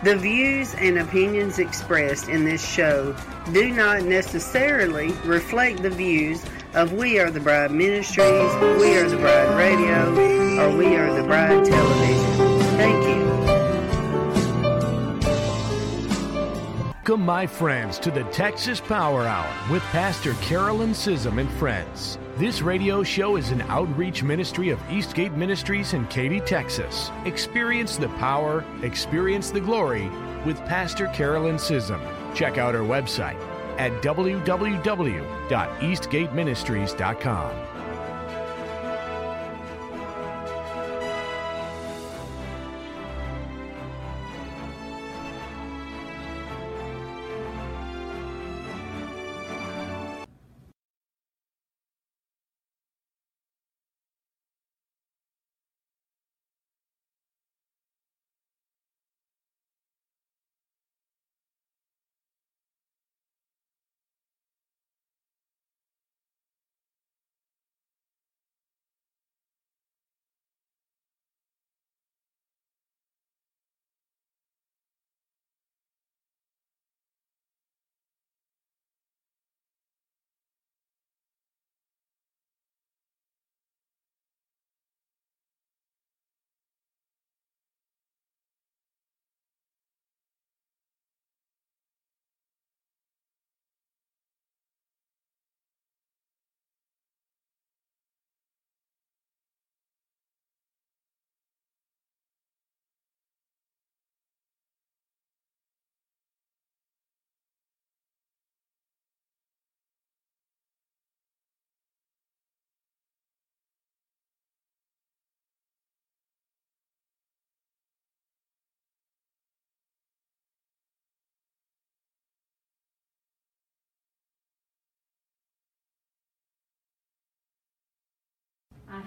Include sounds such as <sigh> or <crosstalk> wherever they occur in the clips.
The views and opinions expressed in this show do not necessarily reflect the views of We Are the Bride Ministries, We Are the Bride Radio, or We Are the Bride Television. Thank you. Welcome, my friends, to the Texas Power Hour with Pastor Carolyn Sissom and friends. This radio show is an outreach ministry of Eastgate Ministries in Katy, Texas. Experience the power, experience the glory with Pastor Carolyn Sissom. Check out our website at www.eastgateministries.com.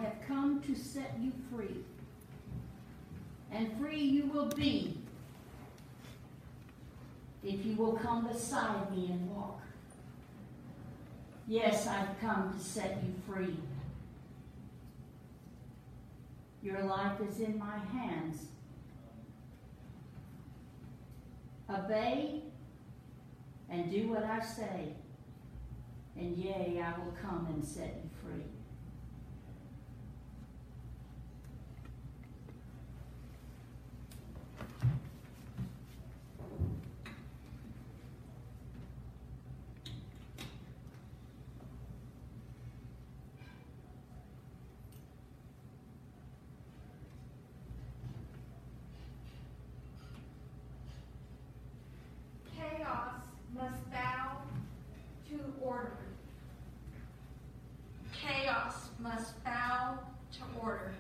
have come to set you free. And free you will be if you will come beside me and walk. Yes, I've come to set you free. Your life is in my hands. Obey and do what I say, and yea, I will come and set you free. Must bow to order.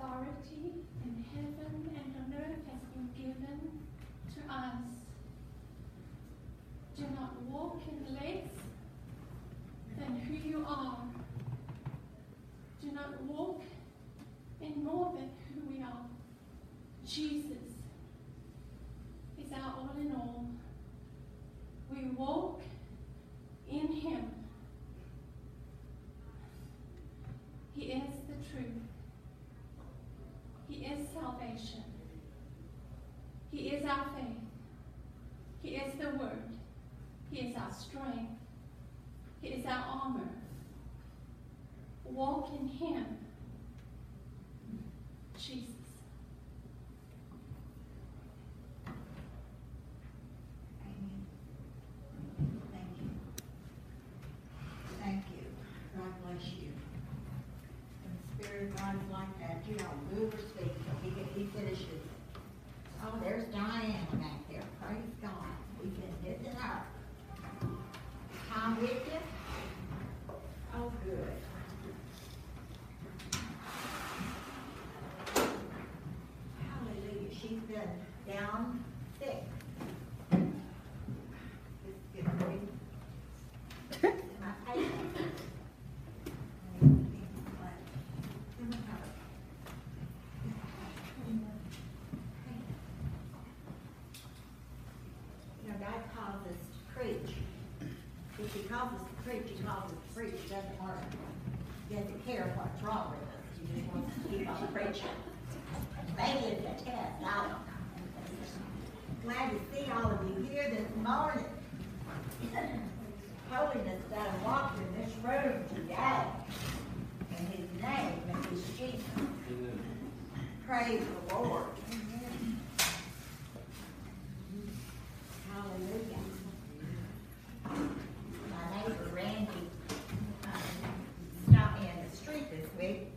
Authority in heaven and on earth has been given to us. Do not walk in less than who you are. Do not walk in more than who we are. Jesus is our all in all. We walk in Him. He is the truth. He is salvation. He is our faith. He is the Word. He is our strength. He is our armor. Walk in Him. Jesus. Amen. Thank you. Thank you. God bless you. And the Spirit of God is like that. You don't move or speak till he, get- he finishes. Oh, there's Diane back there. Praise God. We've been hitting up. Tom with you? Oh, good. Hallelujah. She's been down sick. This is good for you. My patient. You know, God calls us to preach. If he calls us to preach, he calls us to preach. He doesn't want to, he doesn't care what's wrong with us. He just wants to keep on preaching. Maybe it's a test, I don't know. Glad to see all of you here this morning. Holiness done walked in this room today. In his name, and his Jesus. Praise the Lord. Hallelujah. My neighbor Randy uh, stopped me in the street this week.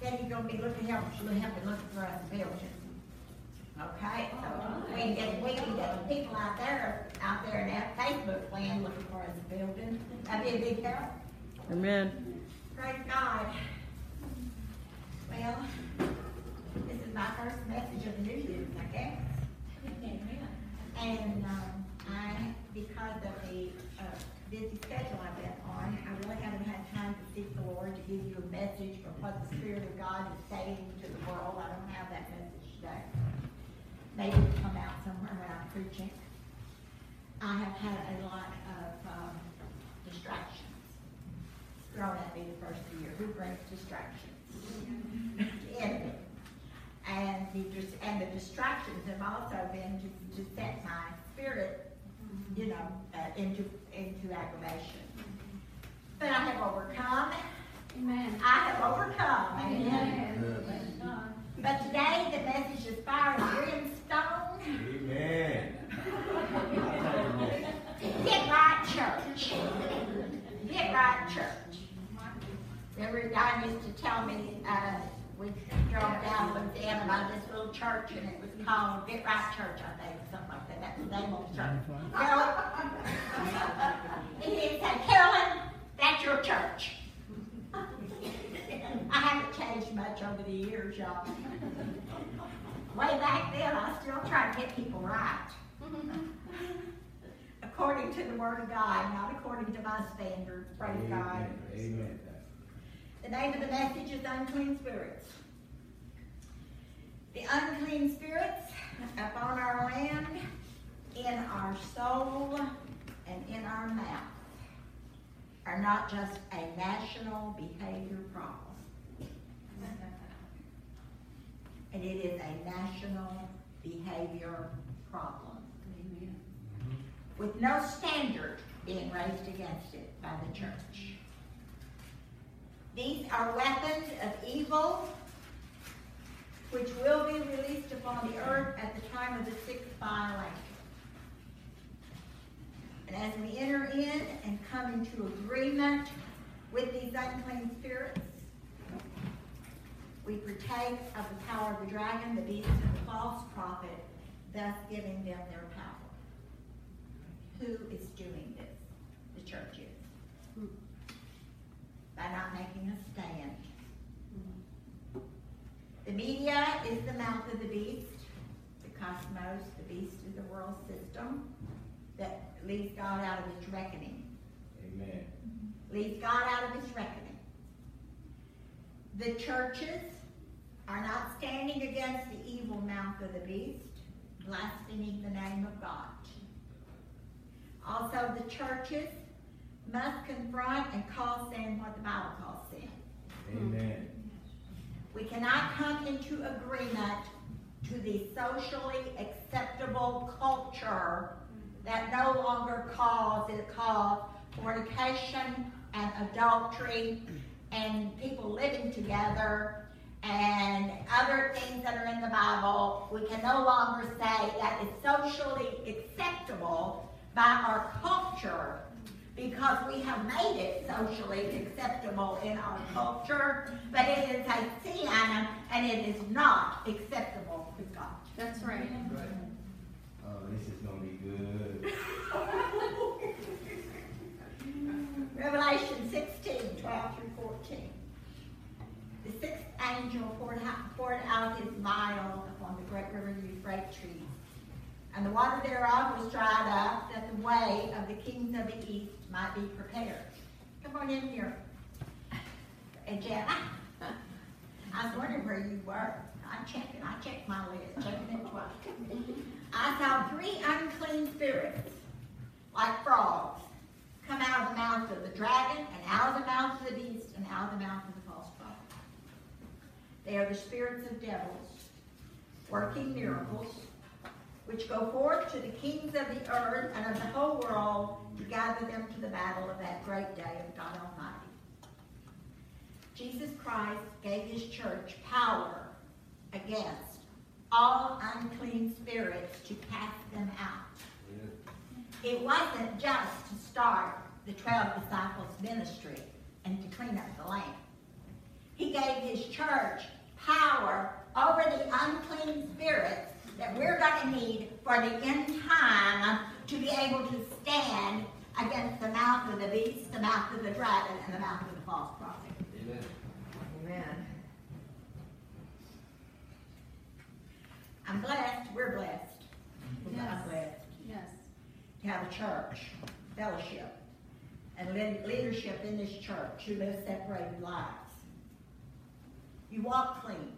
Said he's gonna be looking, help, helping looking for us a building. Okay, so we can get, we can get the people out there, out there in that Facebook land looking for us a building. Amen. Praise God. Well, this is my first message of the New Year's, I guess. Amen. And, um, I, because of the, uh, busy schedule I've been on, I really haven't had time to seek the Lord to give you a message from what the Spirit of God is saying to the world. I don't have that message today. Maybe it'll come out somewhere when I'm preaching. I have had a lot of, um, distractions thrown at me the first of the year. Who brings distractions? The enemy. And the, and the distractions have also been to, to set my spirit, you know, uh, into, into aggravation. But I have overcome. Amen. I have overcome. Amen. Amen. Praise But today the message is fire and brimstone. Amen. Get right church. Get right church. Remember, God used to tell me, uh, we drove down Louisiana by this little church and it was called Get Right Church, I think, something like that. That's the name of the church. Carolyn, and he'd say, Carolyn, that's your church. I haven't changed much over the years, y'all. Way back then, I still try to get people right. According to the word of God, not according to my standards, praise God. Amen. The name of the message is unclean spirits. The unclean spirits upon our land, in our soul, and in our mouth are not just a national behavior problem. And it is a national behavior problem. With no standard being raised against it by the church. These are weapons of evil which will be released upon the earth at the time of the sixth vial angel. And as we enter in and come into agreement with these unclean spirits, we partake of the power of the dragon, the beast, and the false prophet, thus giving them their power. Who is doing this? The church is by not making a stand. Mm-hmm. The media is the mouth of the beast. The cosmos, the beast is the world system that leaves God out of his reckoning. Amen. Mm-hmm. Leaves God out of his reckoning. The churches are not standing against the evil mouth of the beast, blaspheming the name of God. Also, the churches must confront and call sin what the Bible calls sin. Amen. We cannot come into agreement to the socially acceptable culture that no longer calls it called fornication and adultery and people living together and other things that are in the Bible. We can no longer say that it's socially acceptable by our culture because we have made it socially acceptable in our culture, but it is a sin and it is not acceptable with God. That's right. Right. Oh, this is gonna be good. <laughs> Revelation 16, 12 through 14. The sixth angel poured out, poured out his vial upon the great river Euphrates, and the water thereof was dried up, that the way of the kings of the east might be prepared. Come on in here. And Jen, I was wondering where you were. I checked it. I checked my list, checking it twice. I saw three unclean spirits, like frogs, come out of the mouth of the dragon, and out of the mouth of the beast, and out of the mouth of the false prophet. They are the spirits of devils, working miracles, which go forth to the kings of the earth and of the whole world to gather them to the battle of that great day of God Almighty. Jesus Christ gave his church power against all unclean spirits to cast them out. It wasn't just to start the 12 disciples' ministry and to clean up the land. He gave his church power over the unclean spirits that we're going to need for the end time to be able to stand against the mouth of the beast, the mouth of the dragon, and the mouth of the false prophet. Amen. Amen. I'm blessed, we're blessed. I'm Yes. blessed Yes. to have a church, fellowship, and le- leadership in this church who live separated lives. You walk clean.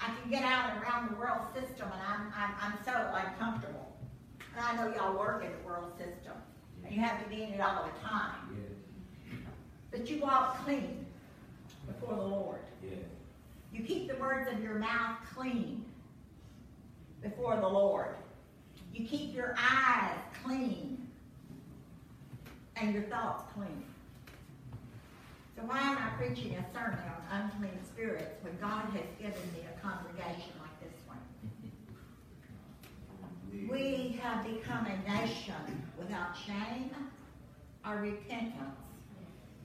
I can get out around the world system and I'm, I'm, I'm so uncomfortable. And I know y'all work in the world system and you have to be in it all the time. But you walk clean before the Lord. You keep the words of your mouth clean before the Lord. You keep your eyes clean and your thoughts clean. So why am I preaching a sermon on unclean spirits when God has given me a congregation like this one? We have become a nation without shame or repentance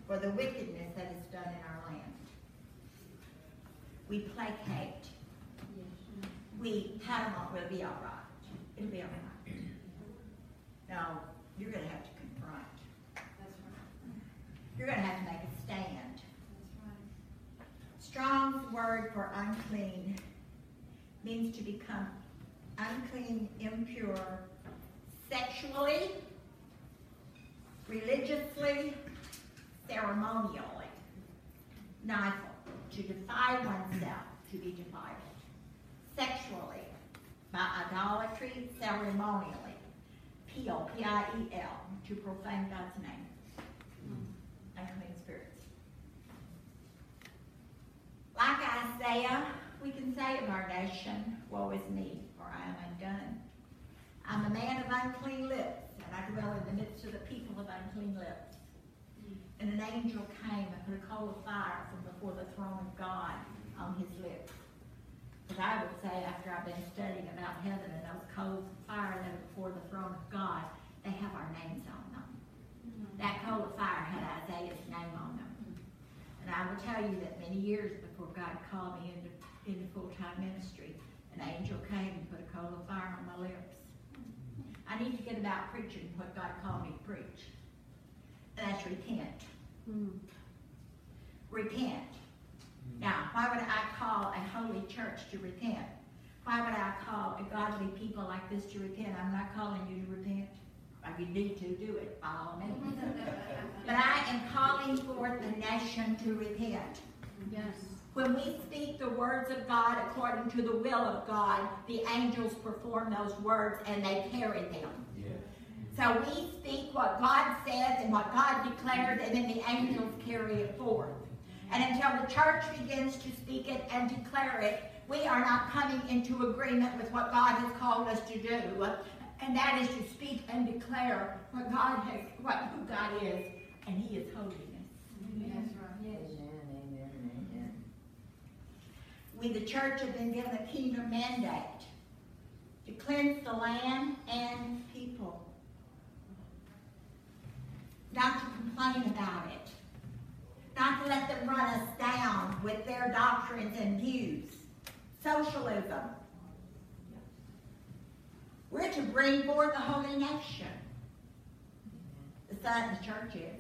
for the wickedness that is done in our land. We placate. We pat them off. We'll be all right. It'll be all right. No, you're going to have to. You're going to have to make a stand. Strong's word for unclean means to become unclean, impure, sexually, religiously, ceremonially. Niphal, to defy oneself, to be defiled. Sexually, by idolatry, ceremonially. P-O, P-I-E-L, to profane God's name. Unclean spirits. Like Isaiah, we can say of our nation, woe is me, for I am undone. I'm a man of unclean lips, and I dwell in the midst of the people of unclean lips. And an angel came and put a coal of fire from before the throne of God on his lips. But I would say, after I've been studying about heaven and those coals of fire that are before the throne of God, they have our names on. That coal of fire had Isaiah's name on them. And I will tell you that many years before God called me into, into full-time ministry, an angel came and put a coal of fire on my lips. I need to get about preaching what God called me to preach. And that's repent. Repent. Now, why Why would I call a holy church to repent? Why would I call a godly people like this to repent? I'm not calling you to repent. If you need to, do it by all means. <laughs> but I am calling forth the nation to repent. Yes. When we speak the words of God according to the will of God, the angels perform those words and they carry them. Yeah. So we speak what God says and what God declared, and then the angels carry it forth. And until the church begins to speak it and declare it, we are not coming into agreement with what God has called us to do. And that is to speak and declare what God has, what who God is, and He is holiness. Yes, right. We, the church, have been given a kingdom mandate to cleanse the land and people. Not to complain about it. Not to let them run us down with their doctrines and views. Socialism. We're to bring forth a holy nation. The son, the church is.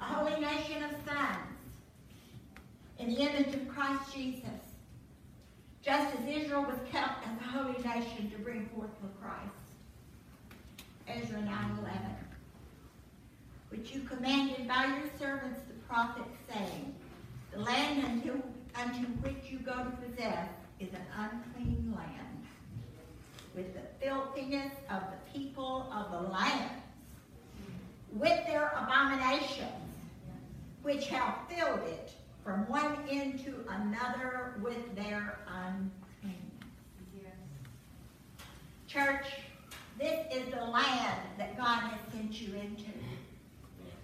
A holy nation of sons. In the image of Christ Jesus. Just as Israel was kept as a holy nation to bring forth the Christ. Ezra 9 11. Which you commanded by your servants the prophets, saying, The land unto, unto which you go to possess is an unclean land, with the filthiness of the people of the land, with their abominations, which have filled it from one end to another with their uncleanness. Church, this is the land that God has sent you into.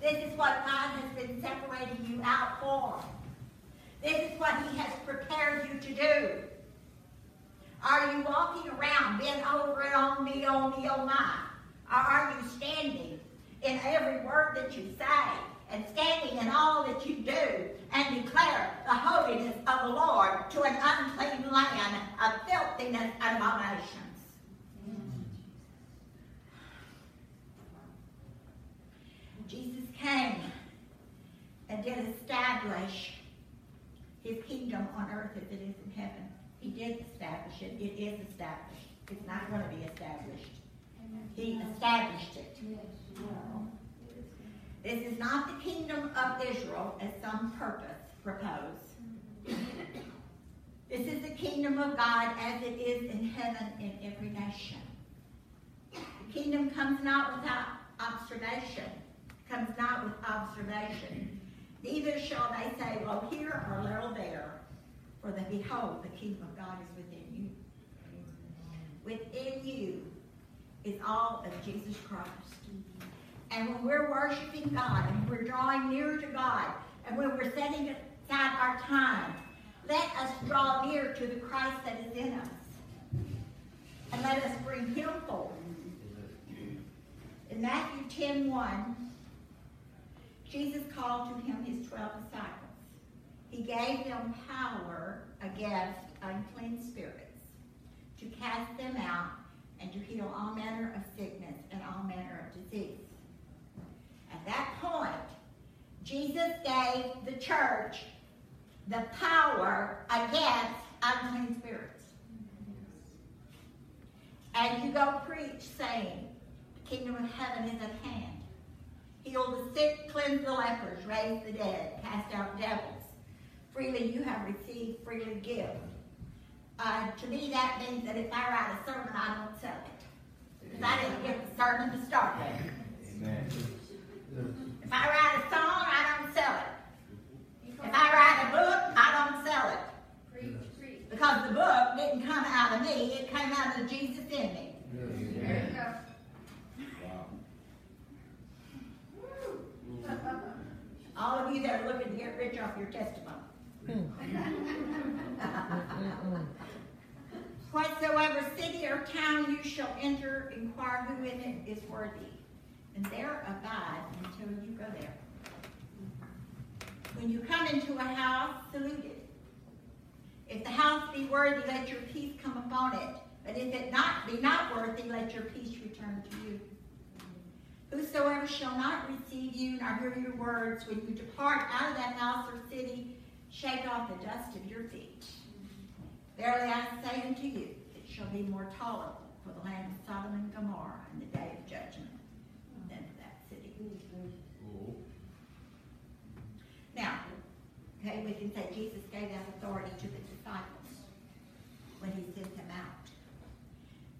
This is what God has been separating you out for. This is what He has prepared you to do. Are you walking around bent over it on me, on me, oh my? Or are you standing in every word that you say and standing in all that you do and declare the holiness of the Lord to an unclean land of filthiness and abominations? Jesus came and did establish his kingdom on earth as it is in heaven. He did establish it. It is established. It's not going to be established. He established it. This is not the kingdom of Israel as some purpose propose. This is the kingdom of God as it is in heaven in every nation. The kingdom comes not without observation, comes not with observation. Neither shall they say, well, here or little there, for the behold, the kingdom of God is within you. Within you is all of Jesus Christ. And when we're worshiping God and we're drawing nearer to God and when we're setting aside our time, let us draw near to the Christ that is in us. And let us bring him forward. In Matthew 10 1, Jesus called to him his 12 disciples. He gave them power against unclean spirits to cast them out and to heal all manner of sickness and all manner of disease. At that point, Jesus gave the church the power against unclean spirits. And you go preach saying, the kingdom of heaven is at hand. Heal the sick, cleanse the lepers, raise the dead, cast out devils. Freely you have received, freely give. Uh, to me, that means that if I write a sermon, I don't sell it. Because I didn't get the sermon to start with. Amen. If I write a song, I don't sell it. If I write a book, I don't sell it. Because the book didn't come out of me, it came out of Jesus in me. Wow. All of you that are looking to get rich off your testimony. Hmm. <laughs> Whatsoever city or town you shall enter, inquire who in it is worthy, and there abide until you go there. When you come into a house, salute it. If the house be worthy, let your peace come upon it. But if it not be not worthy, let your peace return to you. Whosoever shall not receive you nor hear your words when you depart out of that house or city Shake off the dust of your feet. Verily I say unto you, it shall be more tolerable for the land of Sodom and Gomorrah in the day of judgment than for that city. Now, okay, we can say Jesus gave that authority to the disciples when he sent them out.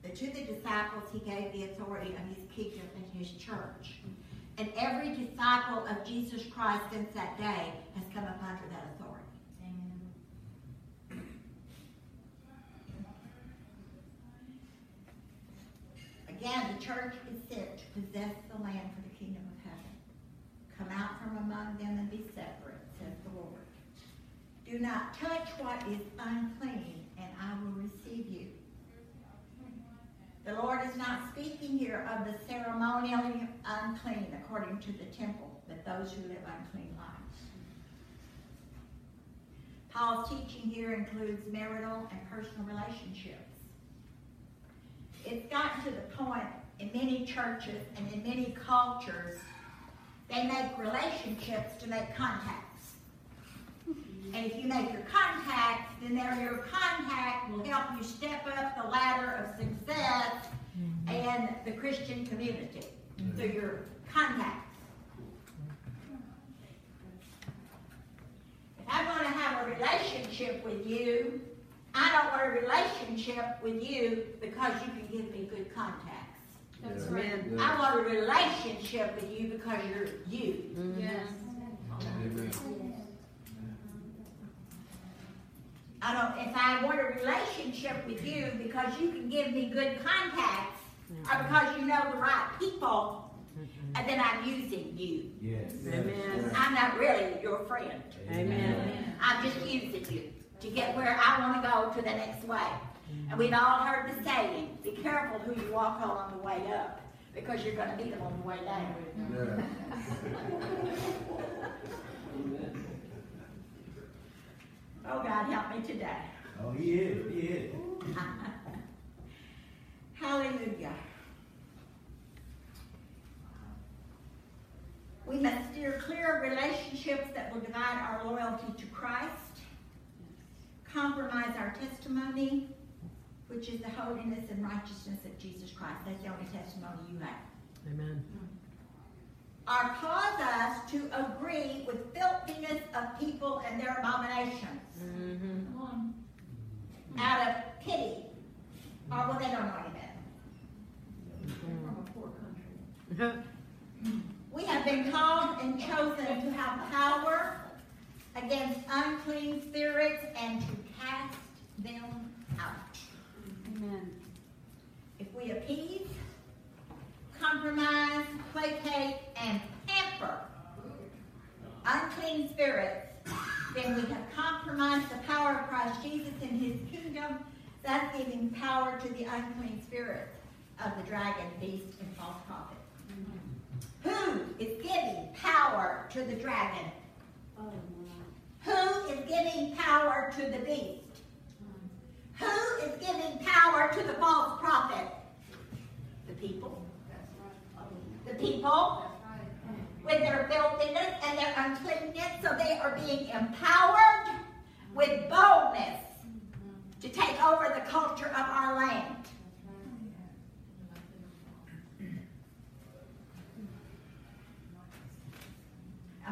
But to the disciples, he gave the authority of his kingdom and his church. And every disciple of Jesus Christ since that day has come up under that authority. Again, the church is sent to possess the land for the kingdom of heaven. Come out from among them and be separate, says the Lord. Do not touch what is unclean, and I will receive you. The Lord is not speaking here of the ceremonially unclean according to the temple, but those who live unclean lives. Paul's teaching here includes marital and personal relationships. It's gotten to the point in many churches and in many cultures, they make relationships to make contacts. And if you make your contacts, then there your contact will help you step up the ladder of success and the Christian community through your contacts. If I'm going to have a relationship with you, I don't want a relationship with you because you can give me good contacts. That's right. I want a relationship with you because you're you. Mm-hmm. Yes. Amen. I don't. If I want a relationship with you because you can give me good contacts, or because you know the right people, and then I'm using you. Yes. Amen. I'm not really your friend. Amen. I'm just using you to get where I want to go to the next way. And we've all heard the saying: "Be careful who you walk on on the way up, because you're going to meet them on the way down." Yeah. Oh God, help me today. Oh, he is. He is. <laughs> Hallelujah. We must steer clear of relationships that will divide our loyalty to Christ, compromise our testimony, which is the holiness and righteousness of Jesus Christ. That's the only testimony you have. Amen. Or cause us to agree with filthiness of people and their abominations Mm-hmm. Come on. out of pity. Or, well, they don't know any better. From a poor country. <laughs> We have been called and chosen to have power against unclean spirits and to cast them out. Amen. If we appease, compromise, placate, and pamper unclean spirits, then we have compromised the power of Christ Jesus in his kingdom, thus giving power to the unclean spirits of the dragon, beast, and false prophet. Who is giving power to the dragon? Oh, Who is giving power to the beast? Who is giving power to the false prophet? The people. The people with their filthiness and their uncleanness, so they are being empowered with boldness to take over the culture of our land.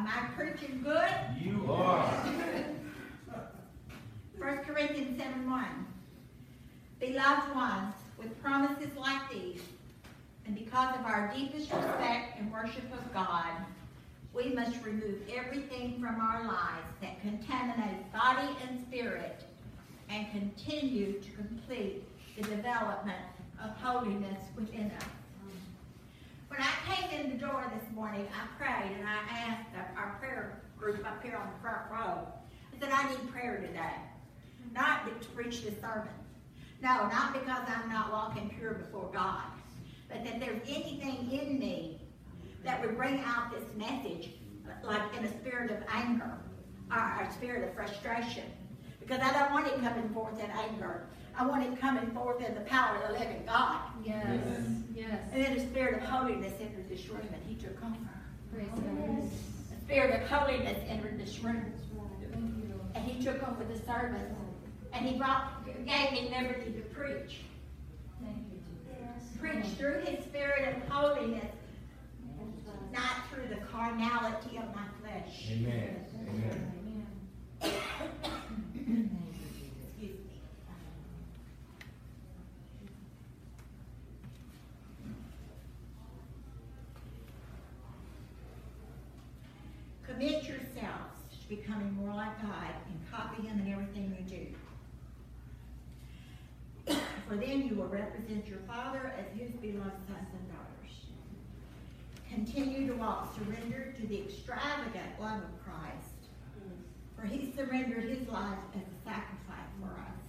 Am I preaching good? You are. <laughs> 1 Corinthians 7 1. Beloved ones, with promises like these, and because of our deepest respect and worship of God, we must remove everything from our lives that contaminates body and spirit and continue to complete the development of holiness within us. When I came in the door this morning, I prayed and I asked our- prayer group up here on the front row, I said, I need prayer today. Not to preach this sermon. No, not because I'm not walking pure before God, but that there's anything in me that would bring out this message, like in a spirit of anger or a spirit of frustration. Because I don't want it coming forth in anger. I want it coming forth in the power of the living God. Yes. Yes. And then the spirit of holiness entered this room and he took over. Praise God. The spirit of holiness entered this room. Thank you, he took over the service. And he brought, gave me liberty to preach. Preach through his spirit of holiness, not through the carnality of my flesh. Amen. Amen. Excuse <coughs> me. Commit yourselves to becoming more like God and copy Him in everything you do. <coughs> For then you will represent your Father as His beloved sons and daughters. Continue to walk surrendered to the extravagant love of Christ for he surrendered his life as a sacrifice for us,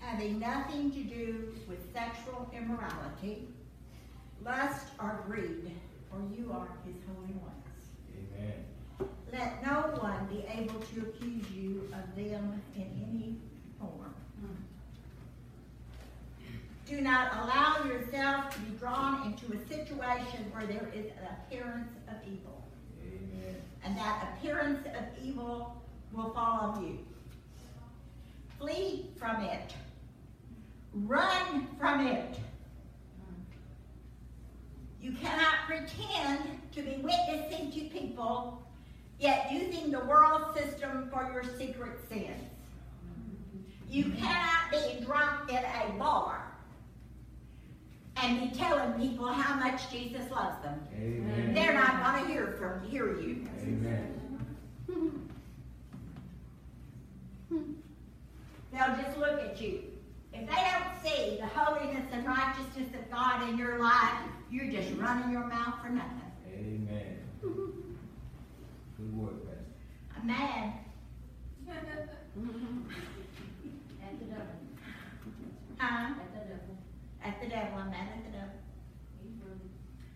having nothing to do with sexual immorality, lust, or greed, for you are his holy ones. Amen. Let no one be able to accuse you of them in any form. Do not allow yourself to be drawn into a situation where there is an appearance of evil Amen. and that appearance of evil will follow you. Flee from it. Run from it. You cannot pretend to be witnessing to people, yet using the world system for your secret sins. You cannot be drunk in a bar and be telling people how much Jesus loves them. Amen. They're not going to hear from hear you. Amen. They'll just look at you. If they don't see the holiness and righteousness of God in your life, you're just running your mouth for nothing. Amen. Good word, Pastor. I'm mad. At the devil. Huh? At the devil. At the devil. I'm mad at the devil.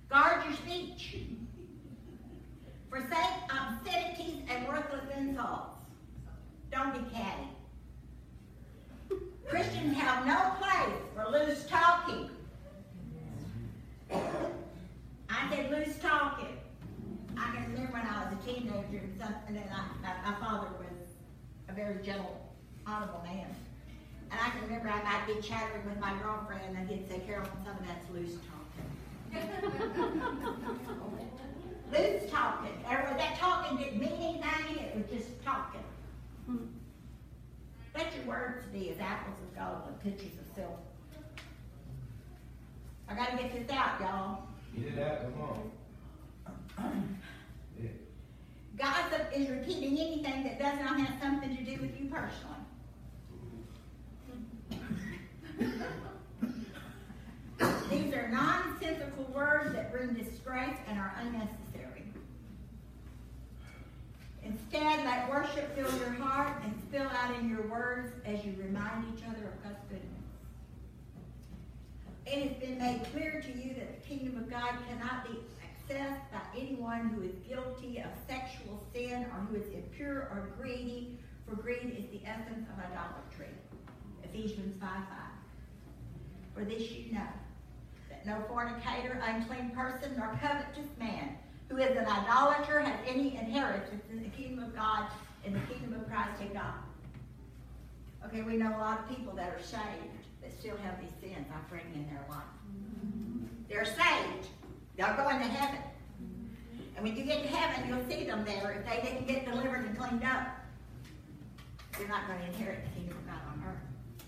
Guard your speech. Forsake obscenities and worthless insults. Don't be catty. Christians have no place for loose talking. I said loose talking. I can remember when I was a teenager and something, and I, my, my father was a very gentle, honorable man. And I can remember I might be chattering with my girlfriend, and he'd say, Carol, some of that's loose talking. <laughs> loose talking. Or that talking didn't mean anything, it was just talking. Hmm. Let your words be as apples of gold and pictures of silver. I gotta get this out, y'all. Get it out, come on. <clears throat> Gossip is repeating anything that does not have something to do with you personally. <laughs> These are nonsensical words that bring disgrace and are unnecessary. Instead, let worship fill your heart and spill out in your words as you remind each other of God's goodness. It has been made clear to you that the kingdom of God cannot be accessed by anyone who is guilty of sexual sin or who is impure or greedy, for greed is the essence of idolatry. Ephesians 5 5. For this you know, that no fornicator, unclean person, nor covetous man who is an idolater has any inheritance in the kingdom of God and the kingdom of Christ and God. Okay, we know a lot of people that are saved that still have these sins operating in their life. They're saved. They'll going to heaven. And when you get to heaven, you'll see them there. If they didn't get delivered and cleaned up, they're not going to inherit the kingdom of God on earth.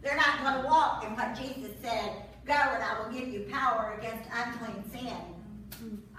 They're not going to walk in what Jesus said, go and I will give you power against unclean sin.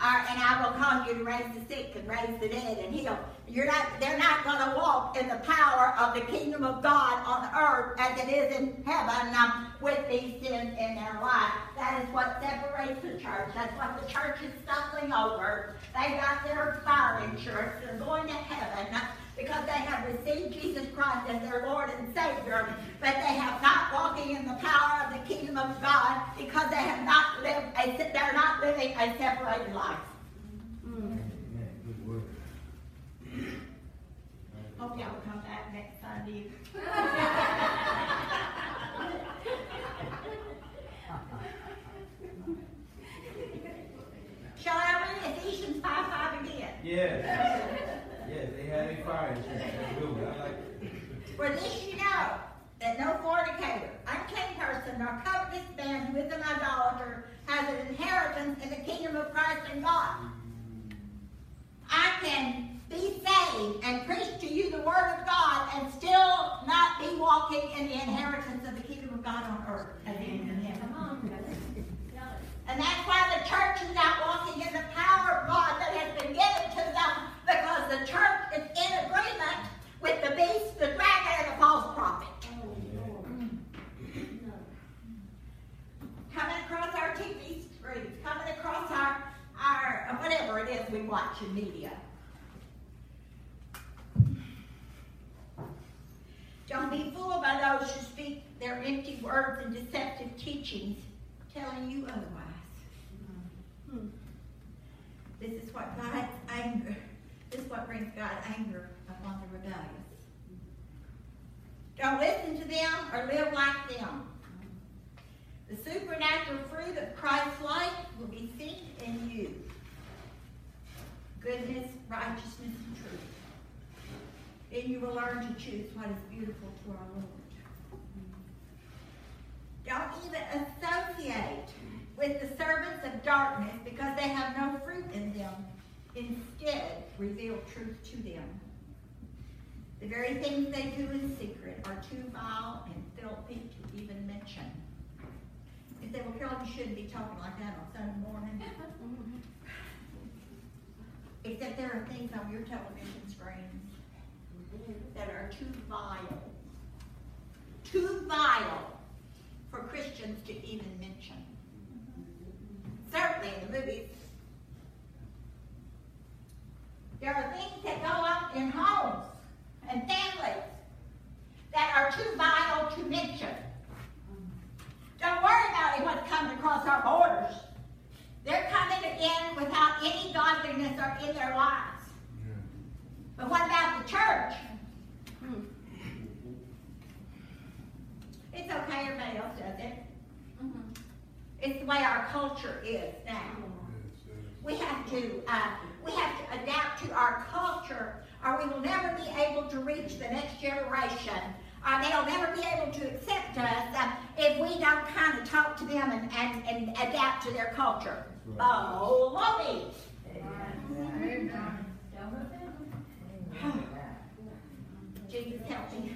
Or, and I will call you to raise the sick and raise the dead and heal. You're not, they're not going to walk in the power of the kingdom of God on earth as it is in heaven um, with these sins in their life. That is what separates the church. That's what the church is stumbling over. They got their fire insurance. They're going to heaven uh, because they have received Jesus Christ as their Lord and Savior, but they have not walking in the power of the kingdom of God because they have not lived a, they're not living a separated life. Amen. Good word. Hope y'all will come back next Sunday. <laughs> Shall I read Ephesians 5 5 again? Yes. Yes, they had a fire in church. That's good. I like it. For this you know, that no fornicator, unclean person, nor covetous man who is an idolater has an inheritance in the kingdom of Christ and God. Mm. I can be saved and preach to you the word of God and still not be walking in the inheritance of the kingdom of God on earth as it is in heaven. And that's why the church is not walking in the power of God that has been given to them because the church is in agreement with the beast, the dragon, and the false prophet. Coming across our TV screens, coming across our, our whatever it is we watch in media. Don't be fooled by those who speak their empty words and deceptive teachings, telling you otherwise. Hmm. This is what God's anger, this is what brings God's anger upon the rebellious. Don't listen to them or live like them. The supernatural fruit of Christ's life will be seen in you. Goodness, righteousness, and truth. Then you will learn to choose what is beautiful to our Lord. Don't even associate with the servants of darkness because they have no fruit in them. Instead, reveal truth to them. The very things they do in secret are too vile and filthy to even mention. You say, well, Carol, you shouldn't be talking like that on Sunday morning. Except there are things on your television screens that are too vile, too vile for Christians to even mention. Certainly in the movies. There are things that go on in homes and families that are too vile to mention. Don't worry about it what's coming across our borders. They're coming again without any godliness or in their lives. But what about the church? Hmm. It's okay, everybody else does it. Mm-hmm. It's the way our culture is now. We have to uh, we have to adapt to our culture, or we will never be able to reach the next generation. Or they'll never be able to accept us uh, if we don't kind of talk to them and, and, and adapt to their culture. Oh, love <sighs> Jesus help me.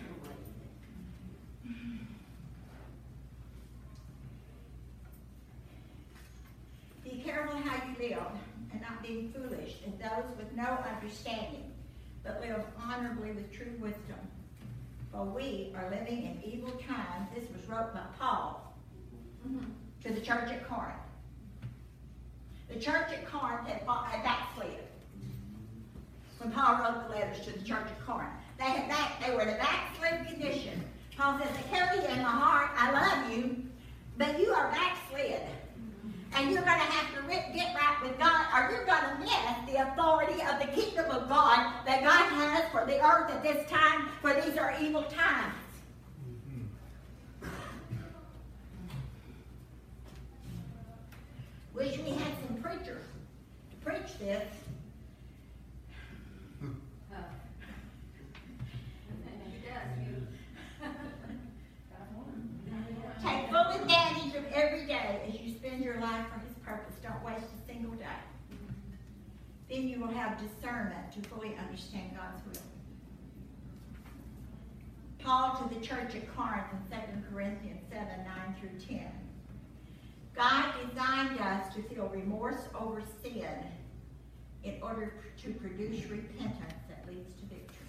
Careful how you live, and not being foolish and those with no understanding, but live honorably with true wisdom. For we are living in evil times. This was wrote by Paul to the church at Corinth. The church at Corinth had, had backslid when Paul wrote the letters to the church at Corinth. They had back, they were in a backslid condition. Paul says, I carry you in my heart. I love you, but you are backslid. And you're going to have to get right with God, or you're going to miss the authority of the kingdom of God that God has for the earth at this time, for these are evil times. Wish we had some preachers to preach this. Take full advantage of every day as you spend your life for His purpose. Don't waste a single day. Then you will have discernment to fully understand God's will. Paul to the church at Corinth in 2 Corinthians 7 9 through 10. God designed us to feel remorse over sin in order to produce repentance that leads to victory.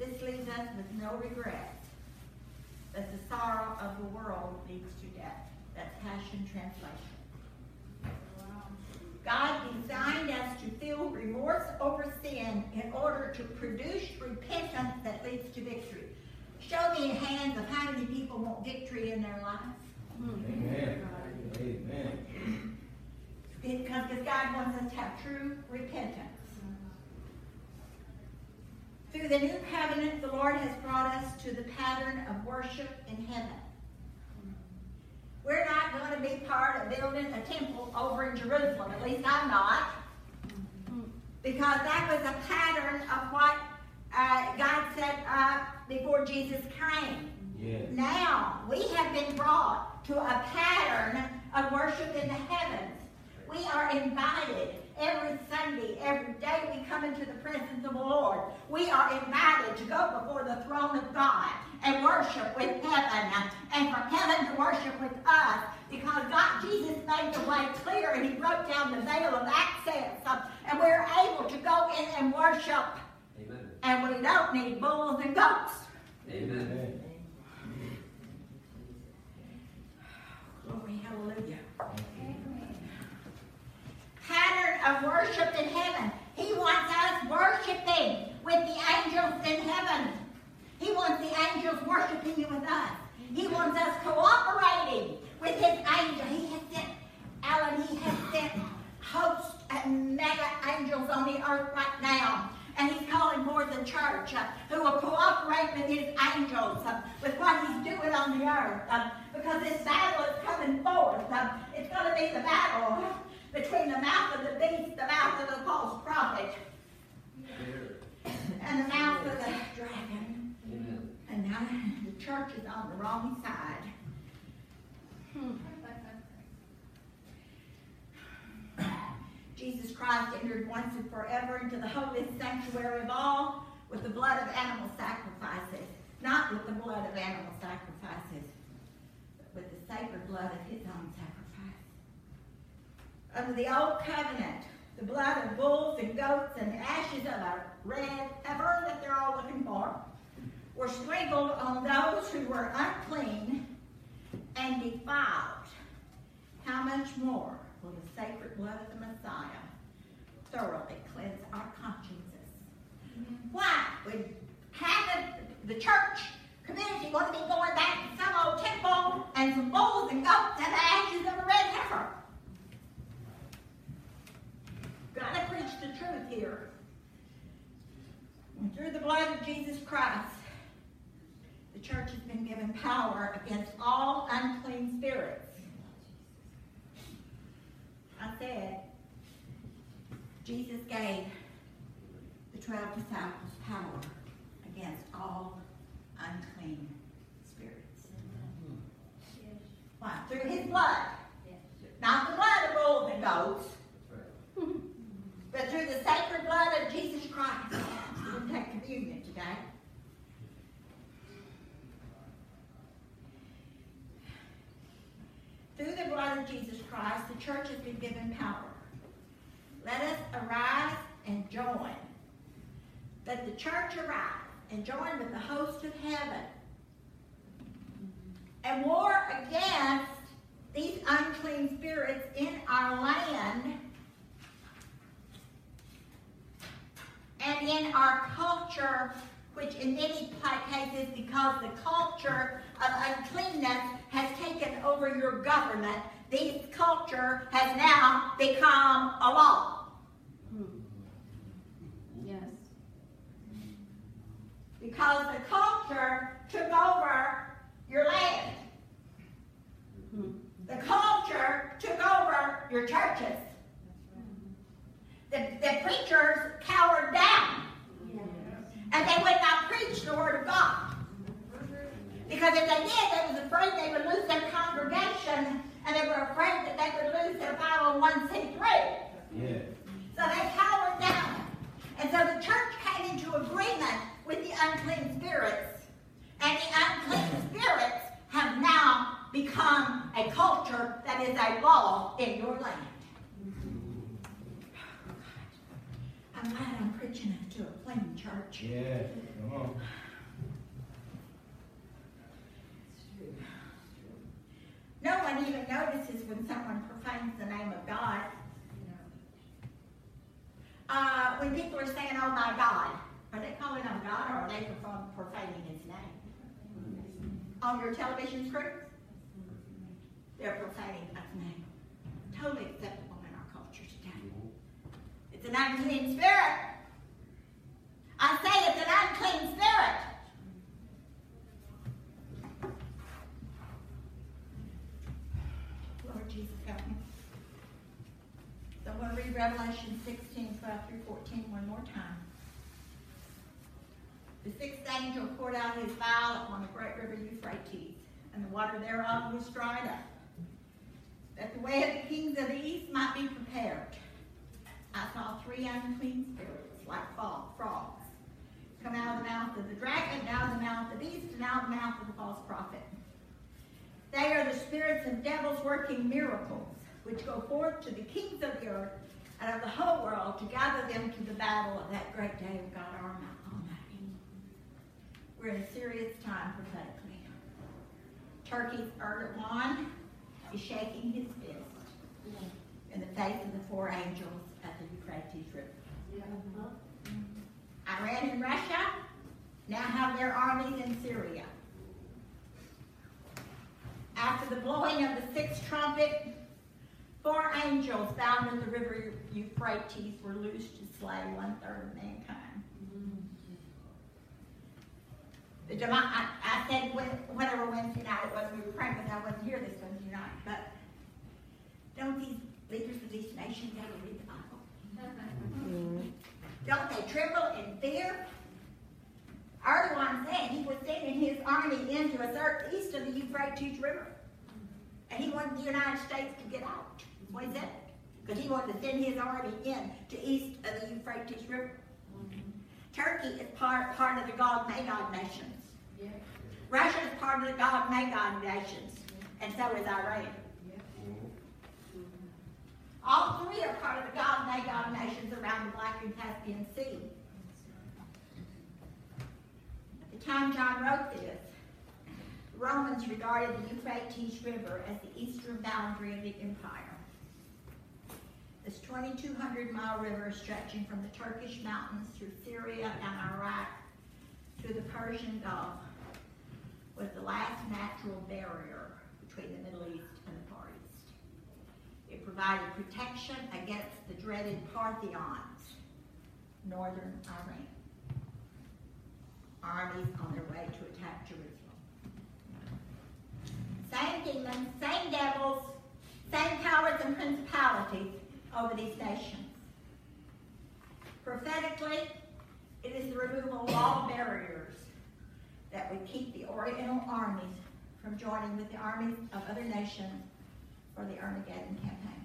This leaves us with no regrets that the sorrow of the world leads to death. That's Passion Translation. God designed us to feel remorse over sin in order to produce repentance that leads to victory. Show me hands of how many people want victory in their lives. Amen. Amen. Because God wants us to have true repentance. Through the new covenant, the Lord has brought us to the pattern of worship in heaven. We're not going to be part of building a temple over in Jerusalem. At least I'm not. because that was a pattern of what uh, God set up before Jesus came. Yes. Now we have been brought to a pattern of worship in the heavens. We are invited every Sunday, every day we come into the presence of the Lord. We are invited to go before the throne of God and worship with heaven and for heaven to worship with us because God, Jesus made the way clear and he broke down the veil of access and we're able to go in and worship. And we don't need bulls and goats. Amen. Glory, hallelujah. Pattern of worship in heaven. He wants us worshiping with the angels in heaven. He wants the angels worshiping you with us. He wants us cooperating with his angel. He has sent, Alan, he has sent hosts and mega angels on the earth right now. And he's calling for the church uh, who will cooperate with his angels uh, with what he's doing on the earth. uh, because this battle is coming forth. uh, it's going to be the battle between the mouth of the beast, the mouth of the false prophet, and the mouth of the dragon. Amen. And now the church is on the wrong side. Jesus Christ entered once and forever into the holiest sanctuary of all with the blood of animal sacrifices. Not with the blood of animal sacrifices, but with the sacred blood of his own sacrifice. Under the old covenant, the blood of bulls and goats and the ashes of a red heifer that they're all looking for were sprinkled on those who were unclean and defiled. How much more will the sacred blood of the Messiah thoroughly cleanse our consciences? Why would half of the church community want to be going back to some old temple and some bulls and goats and the ashes of a red heifer? Gotta preach the truth here. And through the blood of Jesus Christ, the church has been given power against all unclean spirits. I said, Jesus gave the 12 disciples power against all unclean spirits. Why? Through his blood. Not the blood of bulls and goats, but through the sacred blood of Jesus Christ. We'll take communion today. Through the blood of Jesus Christ, the church has been given power. Let us arise and join. Let the church arise and join with the host of heaven and war against these unclean spirits in our land and in our culture, which in many cases, because the culture of uncleanness has taken over your government, this culture has now become a law. Hmm. Yes. Because the culture took over your land. Hmm. The culture took over your churches. The, the preachers cowered down. And they would not preach the word of God. Because if they did, they was afraid they would lose their congregation and they were afraid that they would lose their 501c3. Yes. So they cowered down. And so the church came into agreement with the unclean spirits. And the unclean spirits have now become a culture that is a law in your land. <sighs> Oh, I'm glad I'm preaching a church. Yes. Come on. No one even notices when someone profanes the name of God. Uh, when people are saying, oh my God, are they calling on God or are they profaning his name? On your television screens? They're profaning God's name. Totally acceptable in our culture today. It's an unclean spirit. I say it's an unclean spirit. Lord Jesus, help me. So I'm going to read Revelation 16, 12 12 through 14 one more time. The sixth angel poured out his vial upon the great river Euphrates, and the water thereof was dried up, that the way of the kings of the east might be prepared. I saw three unclean spirits, like frogs, come out of the mouth of the dragon, and out of the mouth of the beast, and out of the mouth of the false prophet. They are the spirits of devils working miracles, which go forth to the kings of the earth and of the whole world to gather them to the battle of that great day of God Almighty. We're in a serious time prophetically. Turkey's Erdogan is shaking his fist in the face of the four angels at the Euphrates River. Iran and Russia now have their armies in Syria. After the blowing of the sixth trumpet, four angels found in the river Euphrates were loosed to slay one third of mankind. The demo- I, I said whatever Wednesday night it was we were praying, because I wasn't here this Wednesday night, but don't these leaders of these nations ever read the Bible? <laughs> Mm-hmm. Don't they tremble in fear? Erdogan said he was sending his army into a certain east of the Euphrates River. And he wanted the United States to get out. What is that? Because he wanted to send his army in to east of the Euphrates River. Turkey is part, part of the Gog Magog nations. Yeah. Russia is part of the Gog Magog nations. And so is Iran. All three are part of the Gog Magog nations around the Black and Caspian Sea. At the time John wrote this, Romans regarded the Euphrates River as the eastern boundary of the empire. This 2,200 mile river stretching from the Turkish mountains through Syria and Iraq to the Persian Gulf was the last natural barrier between the Middle East and the Far East. It provided protection against the dreaded Parthians, northern Iran, armies on their way to attack Jerusalem. Same demons, same devils, same powers and principalities over these nations. Prophetically, it is the removal of all barriers that would keep the Oriental armies from joining with the armies of other nations for the Armageddon campaign.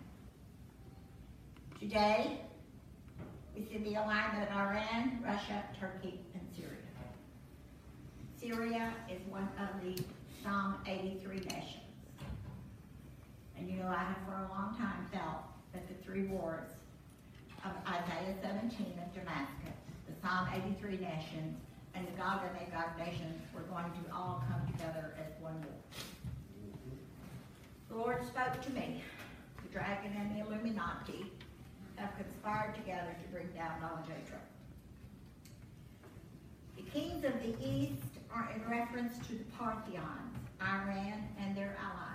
Today, we see the alignment of Iran, Russia, Turkey, and Syria. Syria is one of the Psalm 83 nations. And you know, I have for a long time felt that the three wars of Isaiah 17 of Damascus, the Psalm 83 nations, and the Gog and Magog nations were going to all come together as one war. The Lord spoke to me. The dragon and the Illuminati have conspired together to bring down. Trump. The kings of the east are in reference to the Parthians, Iran, and their allies.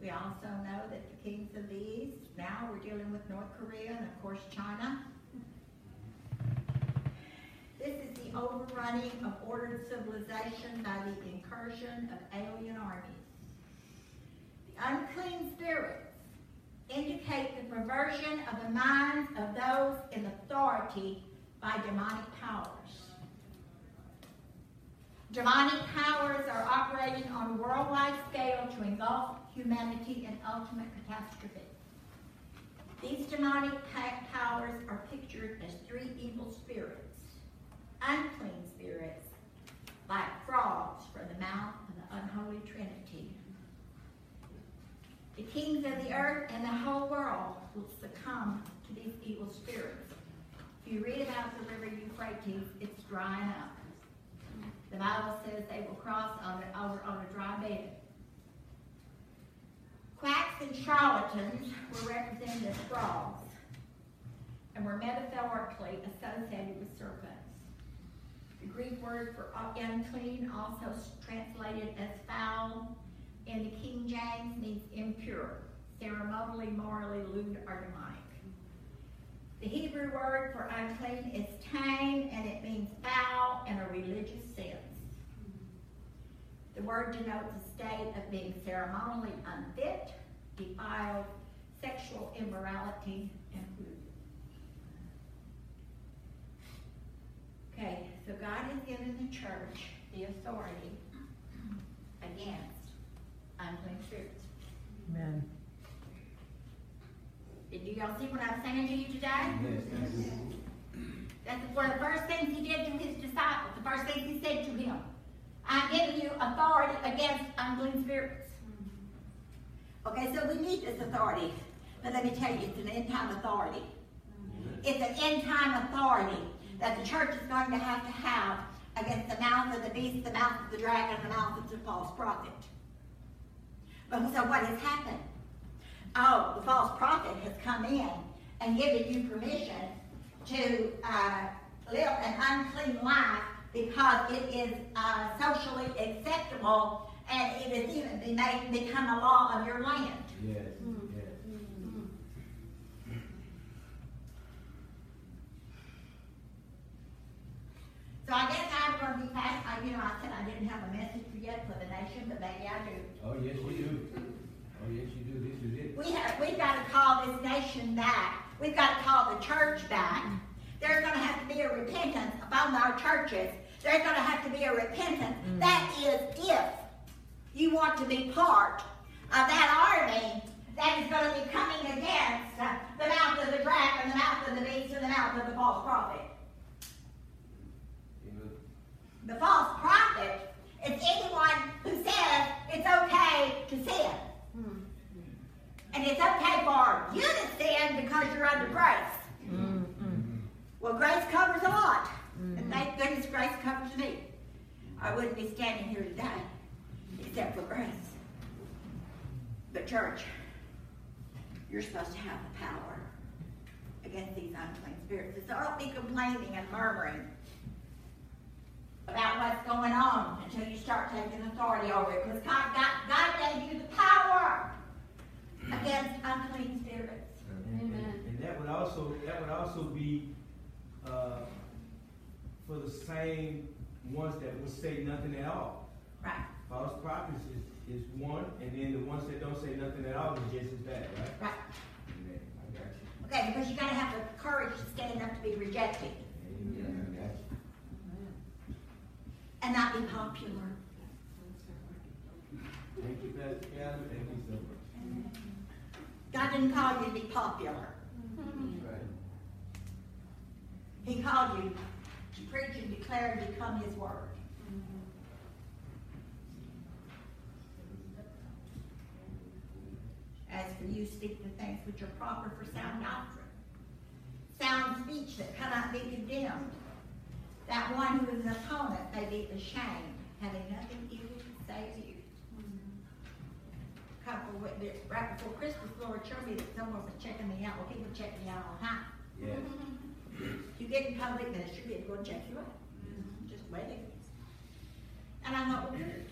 We also know that the kings of the east, now we're dealing with North Korea and of course China. This is the overrunning of ordered civilization by the incursion of alien armies. The unclean spirits indicate the perversion of the minds of those in authority by demonic powers. Demonic powers are operating on a worldwide scale to engulf humanity in ultimate catastrophe. These demonic powers are pictured as three evil spirits, unclean spirits, like frogs from the mouth of the unholy trinity. The kings of the earth and the whole world will succumb to these evil spirits. If you read about the river Euphrates, it's drying up. The Bible says they will cross a, over on a dry bed. Quacks and charlatans were represented as frogs and were metaphorically associated with serpents. The Greek word for unclean, also translated as foul, in the King James means impure, ceremonially, morally, lewd, or demonic. The Hebrew word for unclean is tame, and it means foul in a religious sense. The word denotes a state of being ceremonially unfit, defiled, sexual immorality, and Okay, so God has given the church the authority, again, against unclean spirits. Amen. Did you y'all see what I'm saying to you today? Yes, thank. That's one of the first things he did to his disciples. The first thing he said to him, I'm giving you authority against unclean spirits. Okay, so we need this authority. But let me tell you, it's an end time authority. It's an end time authority that the church is going to have to have against the mouth of the beast, the mouth of the dragon, and the mouth of the false prophet. But so what has happened? Oh, the false prophet has come in and given you permission to uh, live an unclean life because it is uh, socially acceptable and it is even be made become a law of your land. Yes. So I guess I'm going to be fast. I, you know, I said I didn't have a message for yet for the nation, but maybe I do. Oh, yes, you do. Oh, yes, you do. This is it. We have, we've got to call this nation back. We've got to call the church back. There's going to have to be a repentance upon our churches. There's going to have to be a repentance. That is if you want to be part of that army that is going to be coming against uh, the mouth of the dragon, the mouth of the beast, and the mouth of the false prophet. Amen. The false prophet is anyone who says it's okay to sin. And it's okay for you to sin because you're under grace. Well, grace covers a lot. And thank goodness grace covers me. I wouldn't be standing here today except for grace. But, church, you're supposed to have the power against these unclean spirits. So don't be complaining and murmuring about what's going on until you start taking authority over it. Because God, God, God gave you the power against unclean spirits. And, and, and that would also that would also be uh, for the same ones that would say nothing at all. Right, False prophets is, is one, and then the ones that don't say nothing at all is just as bad, right? right. Amen. I got you. Okay, because you gotta have the courage to stand up to be rejected Amen. I got you. and not be popular. Thank you, Pastor Calvin. Thank you so much. God didn't call you to be popular. Right. He called you to preach and declare and become His word. As for you, speak the things which are proper for sound doctrine. Sound speech that cannot be condemned. That one who is an opponent may be ashamed, having nothing evil to say to you. Couple with this, right before Christmas, Lord showed me that someone was checking me out. Well, people check me out all the time. Yes. You get in public ministry, people will check you out. Just waiting. And I thought, well, good.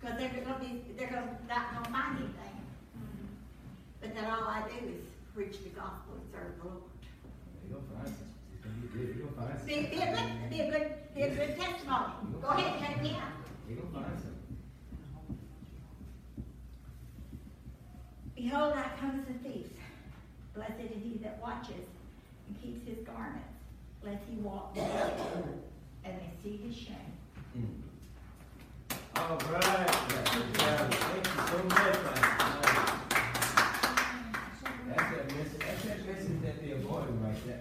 Because they're gonna be, they're gonna, not gonna find anything. But then all I do is preach the gospel and serve the Lord. There You're gonna find some. It's gonna Behold, I come as a thief. Blessed is he that watches and keeps his garments, lest he walk <coughs> and they see his shame. All right. Thank you so much. That's that message that they're avoiding right there.